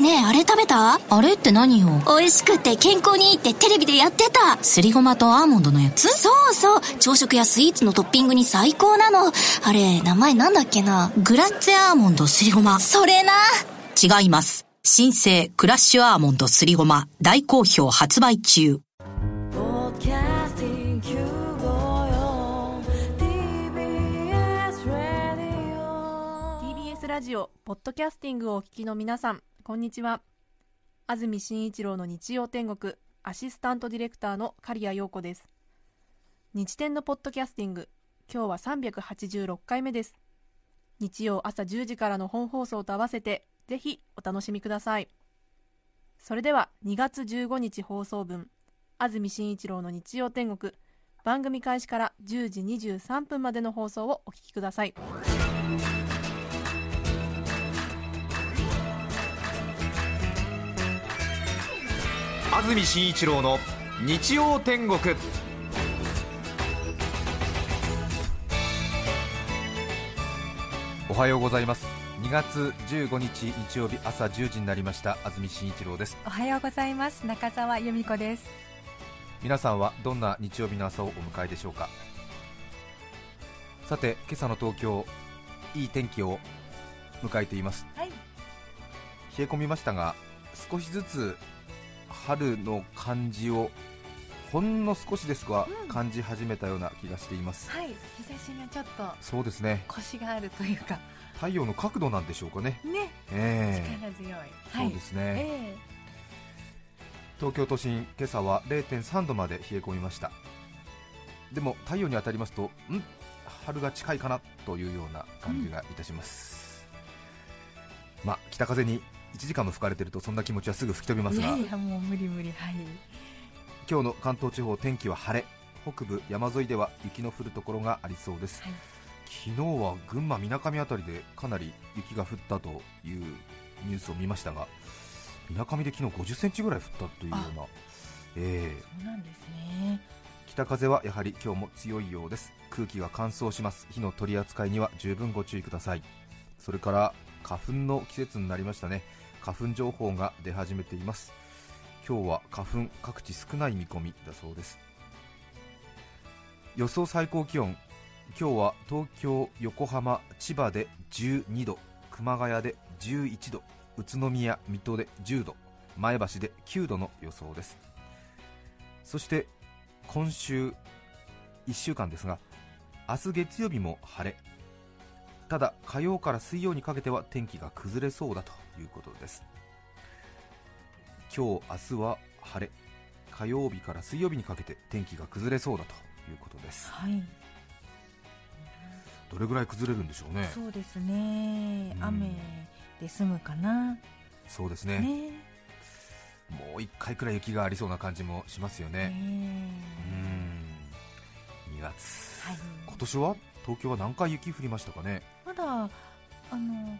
ねえあれ食べた？あれって何よ？美味しくて健康にいいってテレビでやってた。すりごまとアーモンドのやつ？そうそう。朝食やスイーツのトッピングに最高なの。あれ名前なんだっけな？グラッツェアーモンドすりごま。それな。違います。新生クラッシュアーモンドすりごま。大好評発売中。TBS ラジオ。ポッドキャスティングをお聞きの皆さんこんにちは。安住紳一郎の日曜天国アシスタントディレクターの刈谷陽子です。日天のポッドキャスティング今日は386回目です。日曜朝10時からの本放送と合わせてぜひお楽しみください。それでは2月15日放送分安住紳一郎の日曜天国番組開始から10時23分までの放送をお聞きください。安住紳一郎の日曜天国。おはようございます。2月15日日曜日朝10時になりました。安住紳一郎です。おはようございます。中澤由美子です。皆さんはどんな日曜日の朝をお迎えでしょうか。さて今朝の東京いい天気を迎えています、はい、冷え込みましたが少しずつ春の感じをほんの少しですが、うん。感じ始めたような気がしています。はい日差しがちょっとそうですね。コシがあるというか。太陽の角度なんでしょうかね。ね。ええ。力強い。そうですね、え東京都心今朝は0.3度まで冷え込みました。でも太陽に当たりますとん？春が近いかなというような感じがいたします、まあ北風に1時間も吹かれてるとそんな気持ちはすぐ吹き飛びえますが。いやもう無理無理はい。今日の関東地方天気は晴れ。北部山沿いでは雪の降るところがありそうです、はい。昨日は群馬みなかみ辺りでかなり雪が降ったというニュースを見ましたがみなかみで昨日50センチぐらい降ったというような。ええ。そうなんですね。北風はやはり今日も強いようです。空気が乾燥します。火の取り扱いには十分ご注意ください。それから花粉の季節になりましたね花粉情報が出始めています。今日は花粉各地少ない見込みだそうです。予想最高気温。今日は東京、横浜、千葉で12度。熊谷で11度。宇都宮、水戸で10度。前橋で9度の予想です。そして今週1週間ですが明日月曜日も晴れ。ただ火曜から水曜にかけては天気が崩れそうだということです。今日明日は晴れ。火曜日から水曜日にかけて天気が崩れそうだということです。はい。どれぐらい崩れるんでしょうね。そうですね。うん。雨で済むかな。そうですね。ね。もう1回くらい雪がありそうな感じもしますよね。ねうん。2月。はい。今年は？東京は何回雪降りましたかね？まだあの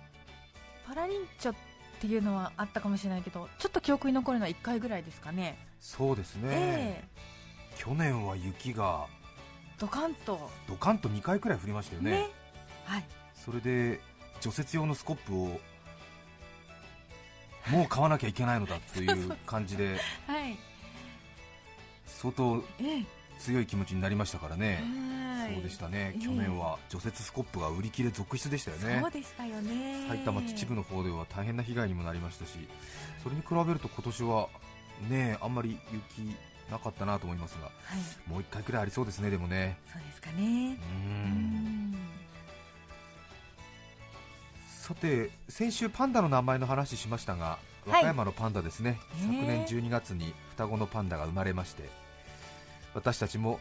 パラリンチョっていうのはあったかもしれないけどちょっと記憶に残るのは1回ぐらいですかね。そうですね、ええ。去年は雪がドカンと。ドカンと2回くらい降りましたよね。はい。それで除雪用のスコップをもう買わなきゃいけないのだという。感じで。はい。相当ええ強い気持ちになりましたからね、はい。そうでしたね、ええ。去年は除雪スコップが売り切れ続出でしたよね。そうでしたよね。埼玉秩父の方では大変な被害にもなりましたしそれに比べると今年はねあんまり雪なかったなと思いますがはい。もう1回くらいありそうですねでもね。そうですかね。ううん。んさて先週パンダの名前の話しましたがい。和歌山のパンダですね、ね昨年12月に双子のパンダが生まれまして私たちも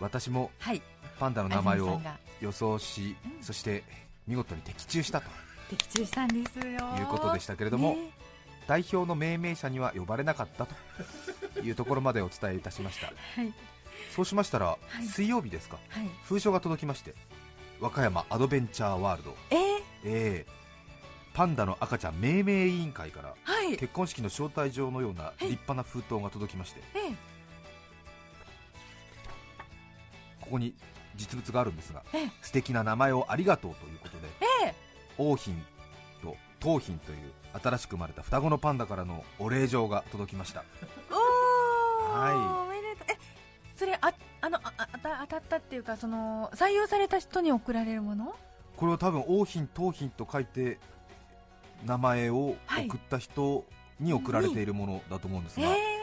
私もはい。パンダの名前を予想し、うん。そして見事に的中したと的中したんですよ。いうことでしたけれども、ね。代表の命名者には呼ばれなかったというところまでお伝えいたしました。はい。そうしましたら、い。水曜日ですか？はい。封書が届きまして和歌山アドベンチャーワールド。えー、えー。パンダの赤ちゃん命名委員会からはい。結婚式の招待状のような立派な封筒が届きましてえこに実物があるんですがえー素敵な名前をありがとうということでえ桜浜と桃浜という新しく生まれた双子のパンダからのお礼状が届きました。はい。おめでとう。えそれああのああ当た当たったっていうかその採用された人に送られるもの？これは多分王浜桃浜と書いて名前を送った人に送られているものだと思うんですが、え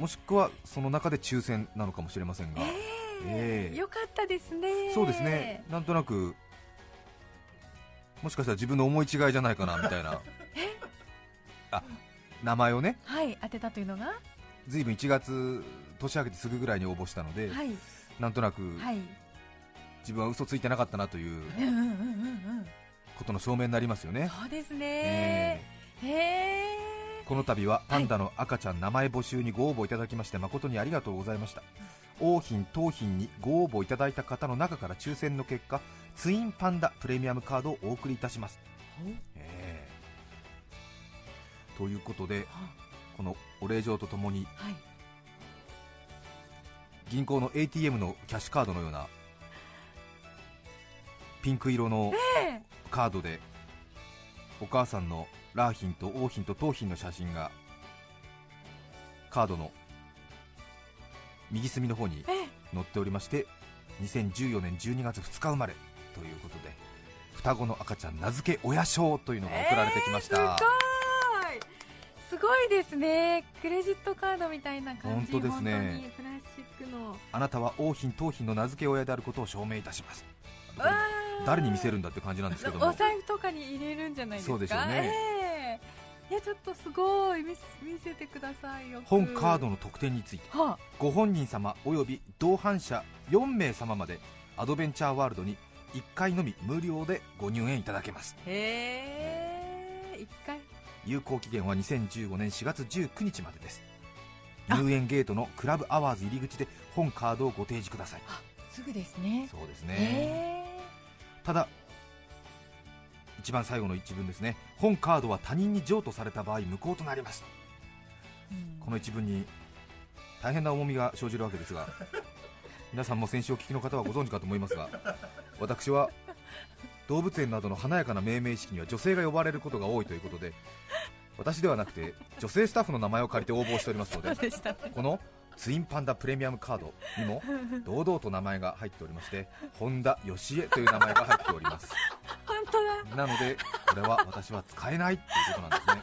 もしくはその中で抽選なのかもしれませんが、ー、ええ。えーよかったですね。そうですね。なんとなくもしかしたら自分の思い違いじゃないかなみたいな。あ名前をね。はい当てたというのが？ずいぶん1月年明けてすぐぐらいに応募したので、はい。なんとなくはい。自分は嘘ついてなかったなということの証明になりますよね、そうですえねへえーこの度はパンダの赤ちゃん名前募集にご応募いただきまして誠にありがとうございました。王浜桃浜にご応募いただいた方の中から抽選の結果ツインパンダプレミアムカードをお送りいたします、えーということでこのお礼状とともにはい。銀行の ATM のキャッシュカードのようなピンク色のえ。カードでお母さんのラーヒンと王ヒンと桃浜の写真がカードの右隅の方にえ載っておりまして2014年12月2日生まれということで双子の赤ちゃん名付け親賞というのが送られてきました、えーすごいですね。クレジットカードみたいな感じ。本当ですね。本当にプラスチックの。あなたは王妃桃浜の名付け親であることを証明いたします。誰に見せるんだって感じなんですけども。お財布とかに入れるんじゃないですか？そうでしょうね。ええいやちょっとすごい。見せてくださいよ本カードの特典について。はご本人様および同伴者4名様までアドベンチャーワールドに1回のみ無料でご入園いただけます。あへえ一回。有効期限は2015年4月19日までです。あ。入園ゲートのクラブアワーズ入り口で本カードをご提示ください。すぐですね。そうですね。へただ一番最後の一文ですね。本カードは他人に譲渡された場合無効となります。この一文に大変な重みが生じるわけですが 皆さんも先週お聞きの方はご存知かと思いますが私は動物園などの華やかな命名式には女性が呼ばれることが多いということで私ではなくて女性スタッフの名前を借りて応募しておりますのでこのツインパンダプレミアムカードにも 堂々と名前が入っておりまして本田義恵という名前が入っております。本当だ。なのでこれは私は使えないっていうことなんですね。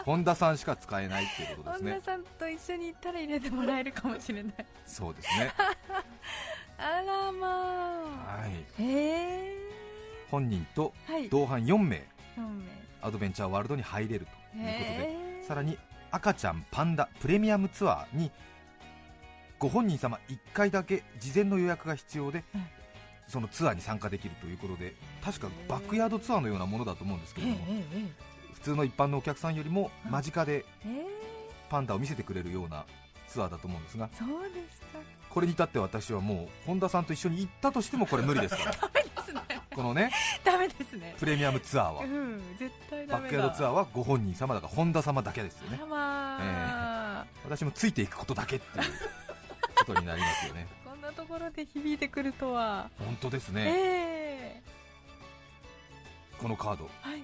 本田さんしか使えないっていうことですね。本田さんと一緒に行ったら入れてもらえるかもしれない。そうですね。あらまあ。はい。へえ。本人とはい。同伴4名。4名。アドベンチャーワールドに入れるということでさらに赤ちゃんパンダプレミアムツアーにご本人様1回だけ事前の予約が必要で、うん。そのツアーに参加できるということで確かバックヤードツアーのようなものだと思うんですけえれどもええ普通の一般のお客さんよりも間近でええ。えパンダを見せてくれるようなツアーだと思うんですがこれに至って私はもう本田さんと一緒に行ったとしてもこれ無理ですから。このねダメですね。プレミアムツアーは。うん絶対ダバックヤードツアーはご本人様だから本田様だけですよね。あらまあ、私もついていくことだけっていうことになりますよね。こんなところで響いてくるとは、本当ですえね、えこのカード。はい。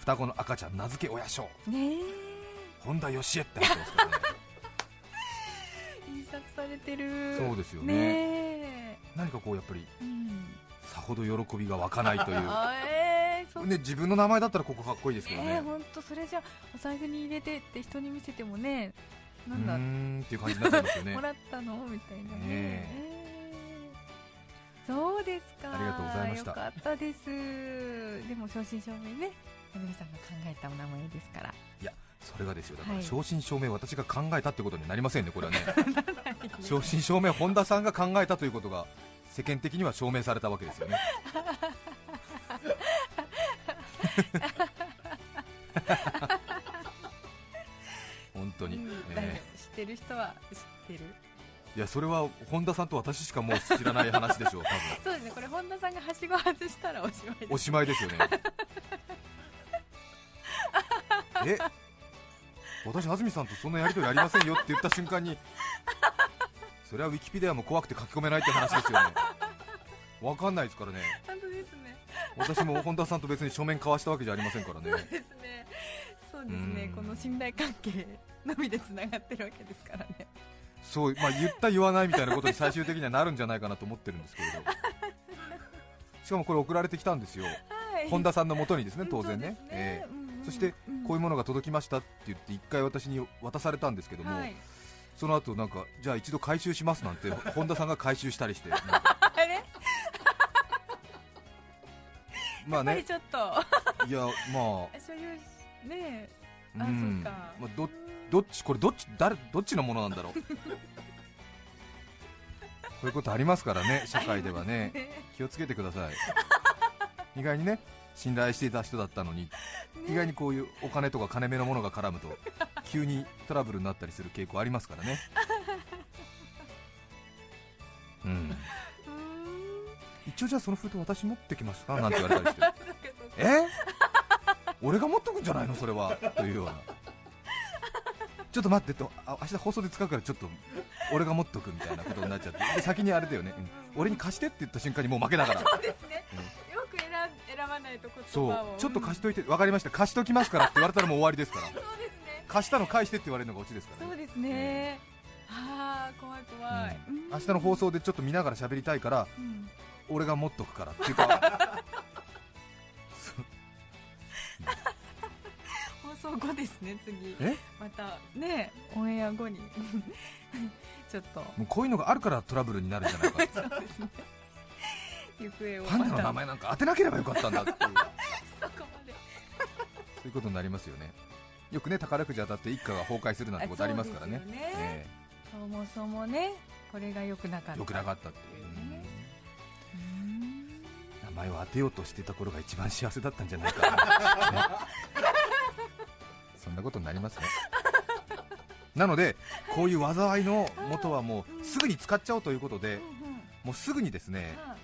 双子の赤ちゃん名付け親賞ね本田義恵って入ってますからね。え 印刷されてる。そうですよね。ねえ。何かこうやっぱりうん。さほど喜びが湧かないという。ね自分の名前だったらここかっこいいですけどね。ええ本当それじゃお財布に入れてって人に見せてもねうなんだ。ーんっていう感じになっちゃいますよね。もらったの？みたいなね。ねえ。えそうですか。ありがとうございました。よかったです。でも正真正銘ね。安住さんが考えたお名前ですから。それがですよ。だからはい。正真正銘私が考えたってことになりませんねこれはね。正真正銘本田さんが考えたということが世間的には証明されたわけですよね ってる人は知ってる？ーいやそれは本田さんと私しかもう知らない話でしょう多分。そうですねこれ本田さんがはしご外したらおしまいです。おしまいですよね。え？私安住さんとそんなやり取りありませんよって言った瞬間にそれはウィキペディアも怖くて書き込めないって話ですよね。わかんないですからね。本当ですね。私も本田さんと別に書面交わしたわけじゃありませんからね。そうですね。そうですね。うん。この信頼関係のみでつながってるわけですからね。そう、まあ、言った言わないみたいなことに最終的にはなるんじゃないかなと思ってるんですけれど。しかもこれ送られてきたんですよ。はい。本田さんのもとにですね当然ね。そうですええうんうん。そしてこういうものが届きましたって言って一回私に渡されたんですけども、はい。その後なんかじゃあ一度回収しますなんて本田さんが回収したりして。あれ？まあね。ちょっと。いやま所有しねえ。ああうん。そうか。まあ、どどっちこれどっち誰どっちのものなんだろう？こういうことありますからね社会ではね。ね。気をつけてください。意外にね信頼していた人だったのに意外にこういうお金とか金目のものが絡むと 急にトラブルになったりする傾向ありますからね。うん。一応じゃあその封筒私持ってきますか？なんて言われたりして。え？俺が持っとくんじゃないの？それは。というようなちょっと待ってとあ明日放送で使うからちょっと俺が持っとくみたいなことになっちゃってで先にあれだよね、うん。俺に貸してって言った瞬間にもう負けだから。そうですね。よく選ん選ばないとそを。う。ちょっと貸しといて分かりました。貸しときますからって言われたらもう終わりですから。そうですね。貸したの返してって言われるのがオチですからね。そうですね。ああ怖い怖い。うん。明日の放送でちょっと見ながら喋りたいからうん。俺が持っとくからっていうか後ですね次。え？またねオンエア後に。ちょっと。もうこういうのがあるからトラブルになるんじゃないか そうですね。行方を。パンダの名ま前なんか当てなければよかったんだっていう。た そこまで。そういうことになりますよね。よくね宝くじ当たって一家が崩壊するなんてことありますからね。あそね。えそもそもねこれが良くなかったえよくなかったっていう名前を当てようとしてた頃が一番幸せだったんじゃないかな、ねそんなことになりますね。なのでこういう災いの元はもうすぐに使っちゃおうということでもうすぐにですねは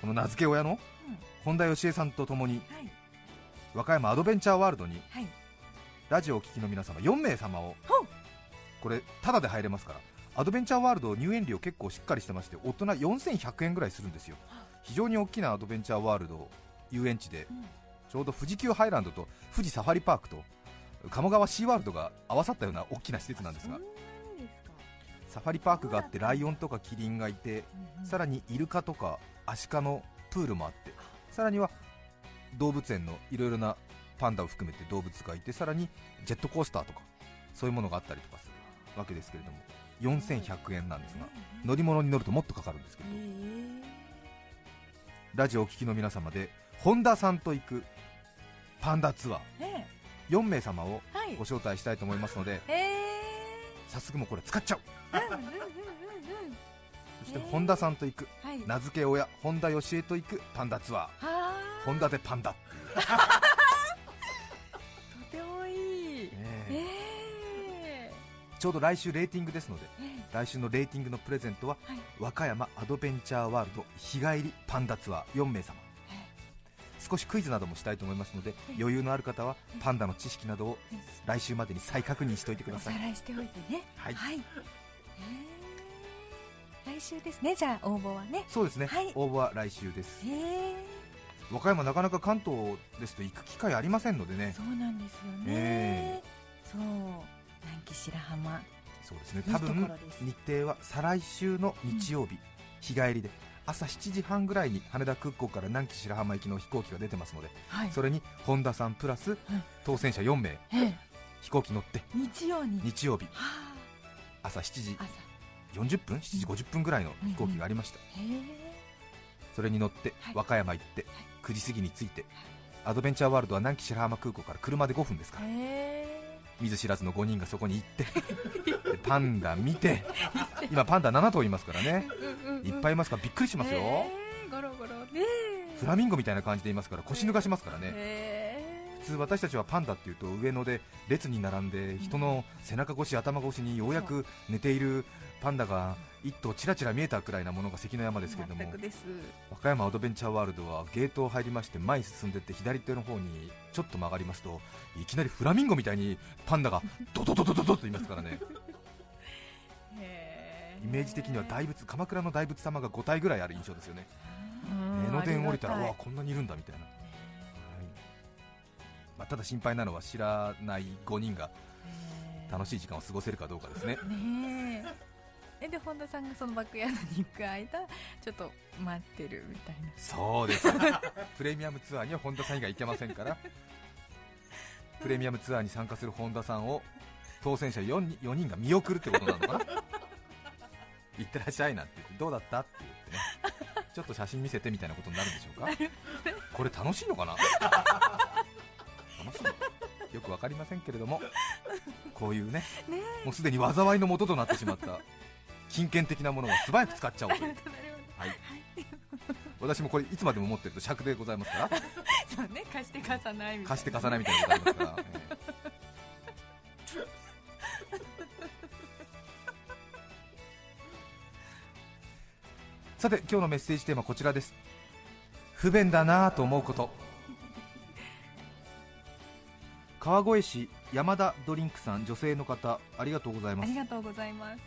この名付け親のうん。本田芳恵さんとともに和歌山アドベンチャーワールドにはい。ラジオをお聞きの皆様4名様をこれタダで入れますからアドベンチャーワールド入園料結構しっかりしてまして大人4100円ぐらいするんですよ。非常に大きなアドベンチャーワールド遊園地で。うんちょうど富士急ハイランドと富士サファリパークと鴨川シーワールドが合わさったような大きな施設なんですがサファリパークがあってライオンとかキリンがいてさらにイルカとかアシカのプールもあってさらには動物園のいろいろなパンダを含めて動物がいてさらにジェットコースターとかそういうものがあったりとかするわけですけれども4100円なんですが乗り物に乗るともっとかかるんですけど。ラジオをお聞きの皆様で本田さんと行くパンダツアー。え4名様をえはい。ご招待したいと思いますのでえ。早速もうこれ使っちゃう。そして本田さんと行く。はい。名付け親本田芳恵と行くパンダツアー。はホンダでパンダ、とてもいい。ねえ。えちょうど来週レーティングですのでええ。来週のレーティングのプレゼントははい。和歌山アドベンチャーワールド日帰りパンダツアー4名様少しクイズなどもしたいと思いますので余裕のある方はパンダの知識などを来週までに再確認しておいてくだおさい。さらいしておいてね。はい。はい、えー。来週ですね。じゃあ応募はね。そうですね、はい。応募は来週です。和歌山なかなか関東ですと行く機会ありませんのでね。そうなんですよね、えそう。南紀白浜そうですね。多分日程は再来週の日曜日、日帰りで朝7時半ぐらいに羽田空港から南紀白浜行きの飛行機が出てますのではい。それに本田さんプラス当選者4名ええ。飛行機乗って日曜に。日曜日。は朝7時あ朝40分？7時50分ぐらいの飛行機がありました、それに乗ってはい。和歌山行って9時過ぎに着いてアドベンチャーワールドは南紀白浜空港から車で5分ですから見ず知らずの5人がそこに行ってでパンダ見て今パンダ7頭いますからね。いっぱいいますからびっくりしますよ、ゴロゴロ。ねフラミンゴみたいな感じでいますから腰抜かしますからね。へ普通私たちはパンダっていうと上野で列に並んで人の背中越し頭越しにようやく寝ているパンダが一頭ちらちら見えたくらいなものが関の山ですけれども和歌山アドベンチャーワールドはゲートを入りまして前に進んでって左手の方にちょっと曲がりますといきなりフラミンゴみたいにパンダがドドドドドドと言いますからねイメージ的には大仏鎌倉の大仏様が5体ぐらいある印象ですよねうん江ノ電降りたらわこんなにいるんだみたいな、はいまあ、ただ心配なのは知らない5人が楽しい時間を過ごせるかどうかですね。ねえ。えで本田さんがそのバックヤードに行く間ちょっと待ってるみたいな。そうです。プレミアムツアーには本田さん以外行けませんから。プレミアムツアーに参加する本田さんを当選者 4, 人4人が見送るってことなのかな。行ってらっしゃいなんて言ってどうだったって言ってね。ちょっと写真見せてみたいなことになるんでしょうか。これ楽しいのかな？よくわかりませんけれども こういうねもうすでに災いの元となってしまった金券的なものを素早く使っちゃおうという。はい、私もこれいつまでも持ってると尺でございますから。そうね貸して貸さないみたいな。貸して貸さないみたいなことありますから、え えさて今日のメッセージテーマはこちらです。不便だなぁと思うこと川越市山田ドリンクさん女性の方ありがとうございます。ありがとうございます。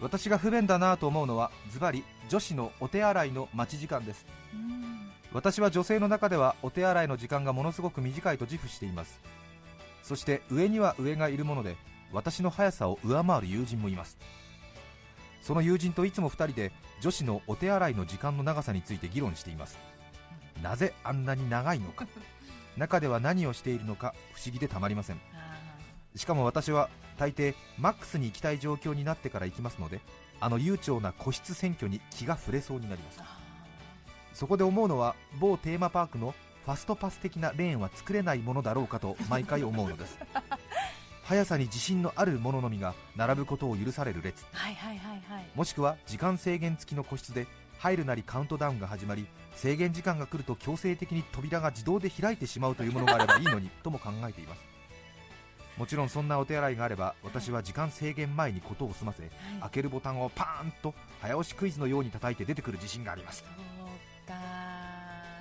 私が不便だなぁと思うのはズバリ女子のお手洗いの待ち時間です。うん。私は女性の中ではお手洗いの時間がものすごく短いと自負しています。そして上には上がいるもので私の速さを上回る友人もいます。その友人といつも2人で女子のお手洗いの時間の長さについて議論しています。なぜあんなに長いのか中では何をしているのか不思議でたまりません。あしかも私は大抵マックスに行きたい状況になってから行きますのであの悠長な個室選挙に気が触れそうになります。そこで思うのは某テーマパークのファストパス的なレーンは作れないものだろうかと毎回思うのです。速さに自信のある者のみが並ぶことを許される列。ーはいはいはいはい。もしくは時間制限付きの個室で入るなりカウントダウンが始まり制限時間が来ると強制的に扉が自動で開いてしまうというものがあればいいのに とも考えています。もちろんそんなお手洗いがあれば私は時間制限前にことを済ませ開けるボタンをパーンと早押しクイズのように叩いて出てくる自信があります。そうか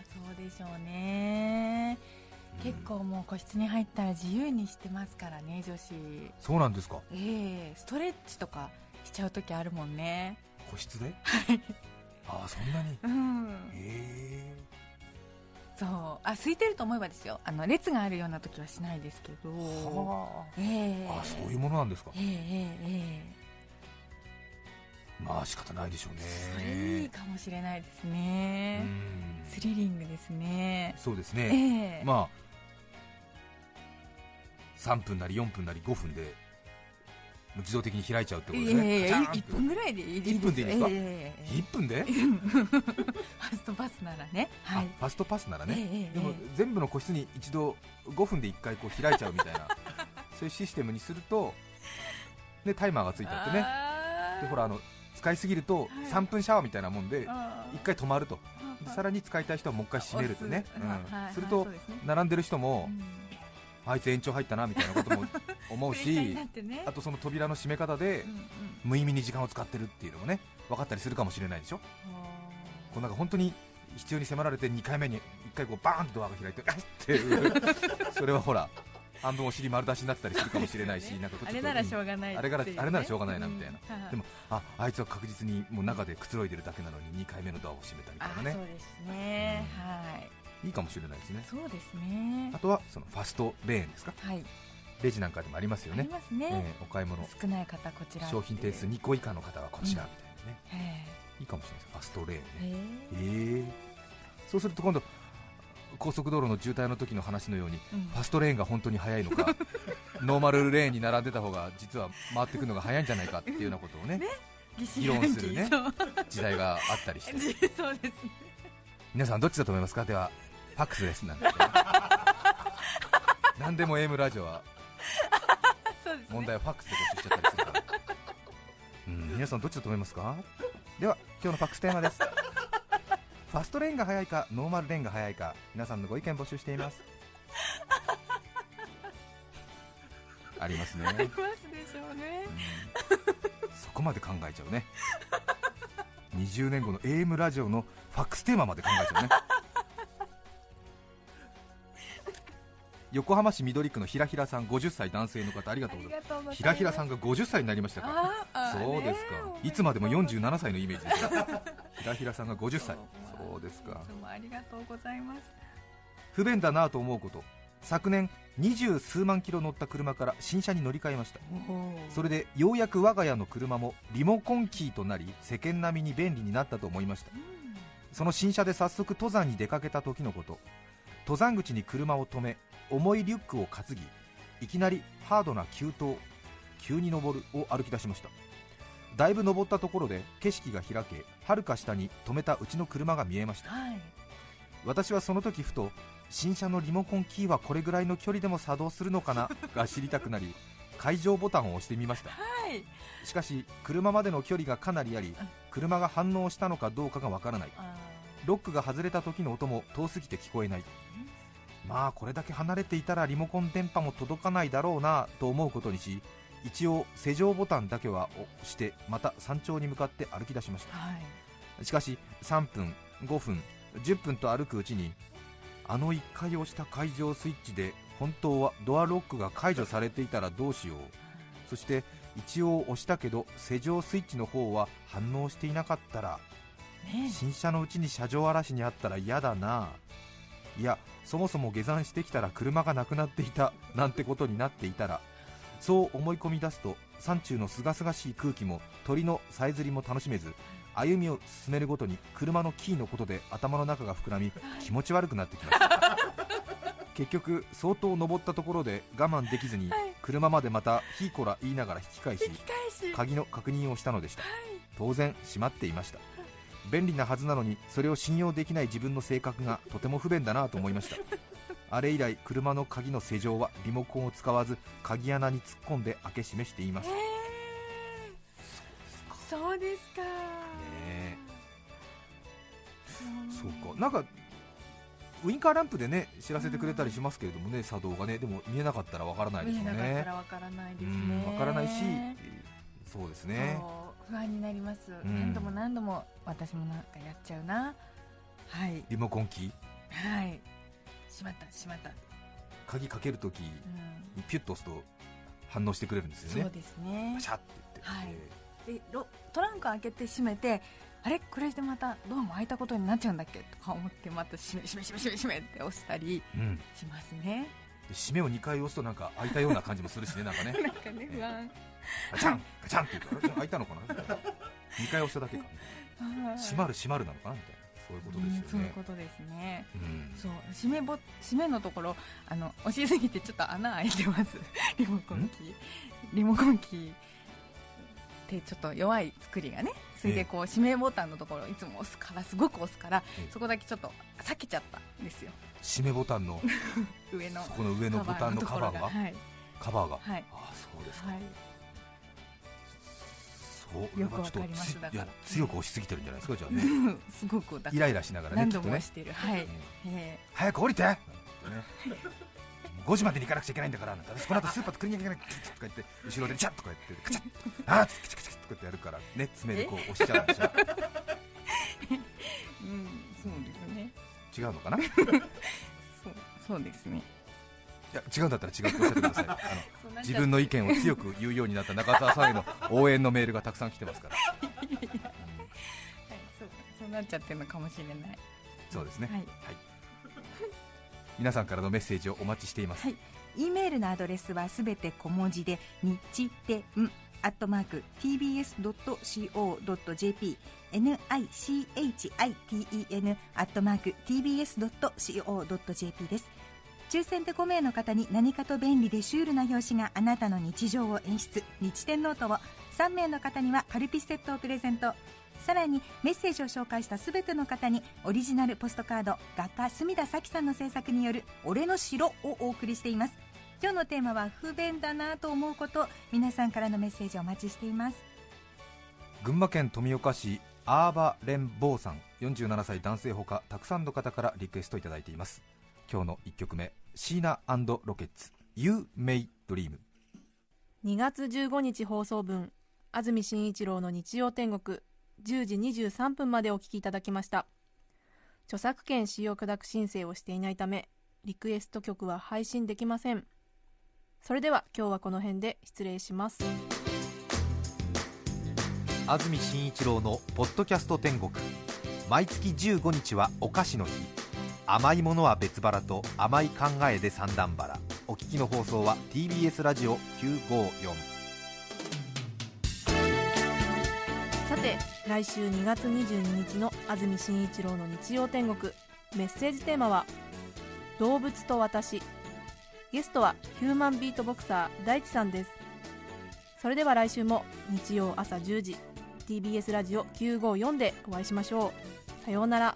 そうでしょうね。結構もう個室に入ったら自由にしてますからね女子。そうなんですか。ええストレッチとかしちゃう時あるもんね。個室で？ああそんなに？うん。そう。あ空いてると思えばですよ。あの列があるような時はしないですけど。はええ。ああそういうものなんですか。えええええまあ仕方ないでしょうえそれいいねかもしれないですうねん。スリリングですね。そうですえね。えまあ3分なり4分なり5分で自動的に開いちゃうってことですね。カチャーンって。1分ぐらいでいいです一分でいいですか？ええええええ。1分で、ファストパスならね。はい。あファストパスならね、でも全部の個室に一度5分で1回こう開いちゃうみたいな。そういうシステムにするとでタイマーがついてあってね。でほらあの使いすぎるとはい。3分シャワーみたいなもんであー1回止まると。でさらに使いたい人はもう一回閉めるとね、うん。すると並んでる人もあいつ延長入ったなみたいなことも 思うしあとその扉の閉め方で無意味に時間を使ってるっていうのもね分かったりするかもしれないでしょ。こうなんか本当に必要に迫られて2回目に1回こうバーンとドアが開いてあっ っていう。それはほら半分お尻丸出しになってたりするかもしれないしなんかあれならしょうがないあれあれならしょうがないなみたいな。なでもああいつは確実にもう中でくつろいでるだけなのに2回目のドアを閉めたみたいなね。あそうですね。うん。はいいいかもしれないですね。そうですね。あとはそのファストレーンですか。はい。レジなんかでもありますよありねますね。ええお買い物。少ない方こちら商品点数2個以下の方はこちらみたいなね、えいいかもしれないですファストレーン。えねえ。ええ。そうすると今度高速道路の渋滞の時の話のようにうん。ファストレーンが本当に速いのか ノーマルレーンに並んでた方が実は回ってくるのが早いんじゃないかっていうようなことをね議論するね時代があったりして。そうですね。皆さんどっちだと思いますか？ではファックスですなんて、ね、何でも AM ラジオは。問題はファックスで募集しちゃったりするから、うん、皆さんどっちだと思いますか？では今日のファックステーマです。ファストレーンが速いかノーマルレーンが速いか皆さんのご意見募集しています。ありますね、ありますでしょうね。うん。そこまで考えちゃうね。20年後の AM ラジオのファックステーマまで考えちゃうね横浜市緑区のひらひらさん50歳男性の方ありがとうございます。ひらひらさんが50歳になりましたか？そうですか。ねいつまでも47歳のイメージですよ。ひ平平さんが50歳そうですか。いつもありがとうございます。不便だなと思うこと。昨年二十数万キロ乗った車から新車に乗り換えました。それでようやく我が家の車もリモコンキーとなり世間並みに便利になったと思いました。その新車で早速登山に出かけた時のこと。登山口に車を止め重いリュックを担ぎいきなりハードな急登急に登るを歩き出しました。だいぶ登ったところで景色が開けはるか下に止めたうちの車が見えました。はい。私はその時ふと新車のリモコンキーはこれぐらいの距離でも作動するのかなが知りたくなり 解錠ボタンを押してみました。はい。しかし車までの距離がかなりあり車が反応したのかどうかがわからない。あロックが外れた時の音も遠すぎて聞こえないまあこれだけ離れていたらリモコン電波も届かないだろうなと思うことにし一応施錠ボタンだけは押してまた山頂に向かって歩き出しましーはい。たしかし3分5分10分と歩くうちにあの1回押した解錠スイッチで本当はドアロックが解除されていたらどうしよう。そして一応押したけど施錠スイッチの方は反応していなかったらね新車のうちに車上荒らしにあったら嫌だないやそもそも下山してきたら車がなくなっていたなんてことになっていたらそう思い込み出すと山中の清々しい空気も鳥のさえずりも楽しめず歩みを進めるごとに車のキーのことで頭の中が膨らみ気持ち悪くなってきました 結局相当登ったところで我慢できずにはい。車までまたヒーコラ言いながら引き返し引き返し。鍵の確認をしたのでした。当然閉まっていました便利なはずなのにそれを信用できない自分の性格がとても不便だなと思いました。あれ以来車の鍵の施錠はリモコンを使わず鍵穴に突っ込んで開け閉めしています、えそうですか。え。うんそうか。なんかウインカーランプでね知らせてくれたりしますけれどもね作動がね。でも見えなかったらわからないです見えなかっよねたらわからないですうんねわからないしそうですね不安になります、ん。何度も何度も私もなんかやっちゃうな。はい。リモコンキー？はい。しまったしまった、鍵かけるときうん。にピュッと押すと反応してくれるんですよね。そうですね。パシャって言って、はい。えでロトランク開けて閉めてあれ？これでまたドアも開いたことになっちゃうんだっけ？とか思ってまた閉め閉め閉め閉め閉めって押したりーうん。しますね。で締めを2回押すとなんか開いたような感じもするしねなんかね。なんかね不安ガチャンガチャンって言うとあれ開いたのかな？みたいな。2回押しただけか閉まる閉まるなのかな？みたいな。そういうことうんですよね。そういうことですね。うん。そう閉めぼ閉めのところあの押しすぎてちょっと穴開いてます。リモコンキー。リモコンキーってちょっと弱い作りがねそれでこう閉めボタンのところいつも押すからすごく押すからええ。そこだけちょっと避けちゃったんですよ。締めボタンの 上のそこの上のボタンのカバーが。はい。カバーが？はい。ああそうですか。はいよくわちょっとかります。つだから。いや強く押しすぎてるんじゃないですかじゃあね。すごくだイライラしながらね何きっとね。度も押してる。はい。うん。え早く降りて。なんてね。5時までに行かなくちゃいけないんだからなんて私この後スーパーとクリーニング行かなきゃとか言って後ろでチャッとかやってカチャッ。あーチクチクチクとかってやるからね爪でこう押しちゃうんですよえ？うんそうですね。違うのかな？い そうそうですねや違うんだったら違うっておっしゃってください。あの自分の意見を強く言うようになった中澤さんへの 応援のメールがたくさん来てますから、はいそうそうなっちゃってるのかもしれない。そうですね、はい。皆さんからのメッセージをお待ちしています、はい。E メールのアドレスはすべて小文字で日天アットマーク tbs.co.jp nichiten アットマーク tbs.co.jp です抽選で5名の方に何かと便利でシュールな表紙があなたの日常を演出。日天ノートを3名の方にはカルピスセットをプレゼント。さらにメッセージを紹介したすべての方にオリジナルポストカード画家隅田咲さんの制作による「俺の城」をお送りしています。今日のテーマは不便だなと思うこと皆さんからのメッセージお待ちしています。群馬県富岡市アーバレンボーさん47歳男性ほかたくさんの方からリクエストいただいています。今日の1曲目シーナロケッツ You May Dream 2月15日放送分安住紳一郎の日曜天国10時23分までお聞きいただきました。著作権使用許諾申請をしていないためリクエスト曲は配信できません。それでは今日はこの辺で失礼します。安住紳一郎のポッドキャスト天国。毎月15日はお菓子の日甘いものは別腹と甘い考えで三段腹。お聞きの放送は TBS ラジオ954さて来週2月22日の安住紳一郎の日曜天国。メッセージテーマは「動物と私」ゲストはヒューマンビートボクサー大地さんです。それでは来週も日曜朝10時 TBS ラジオ954でお会いしましょう。さようなら。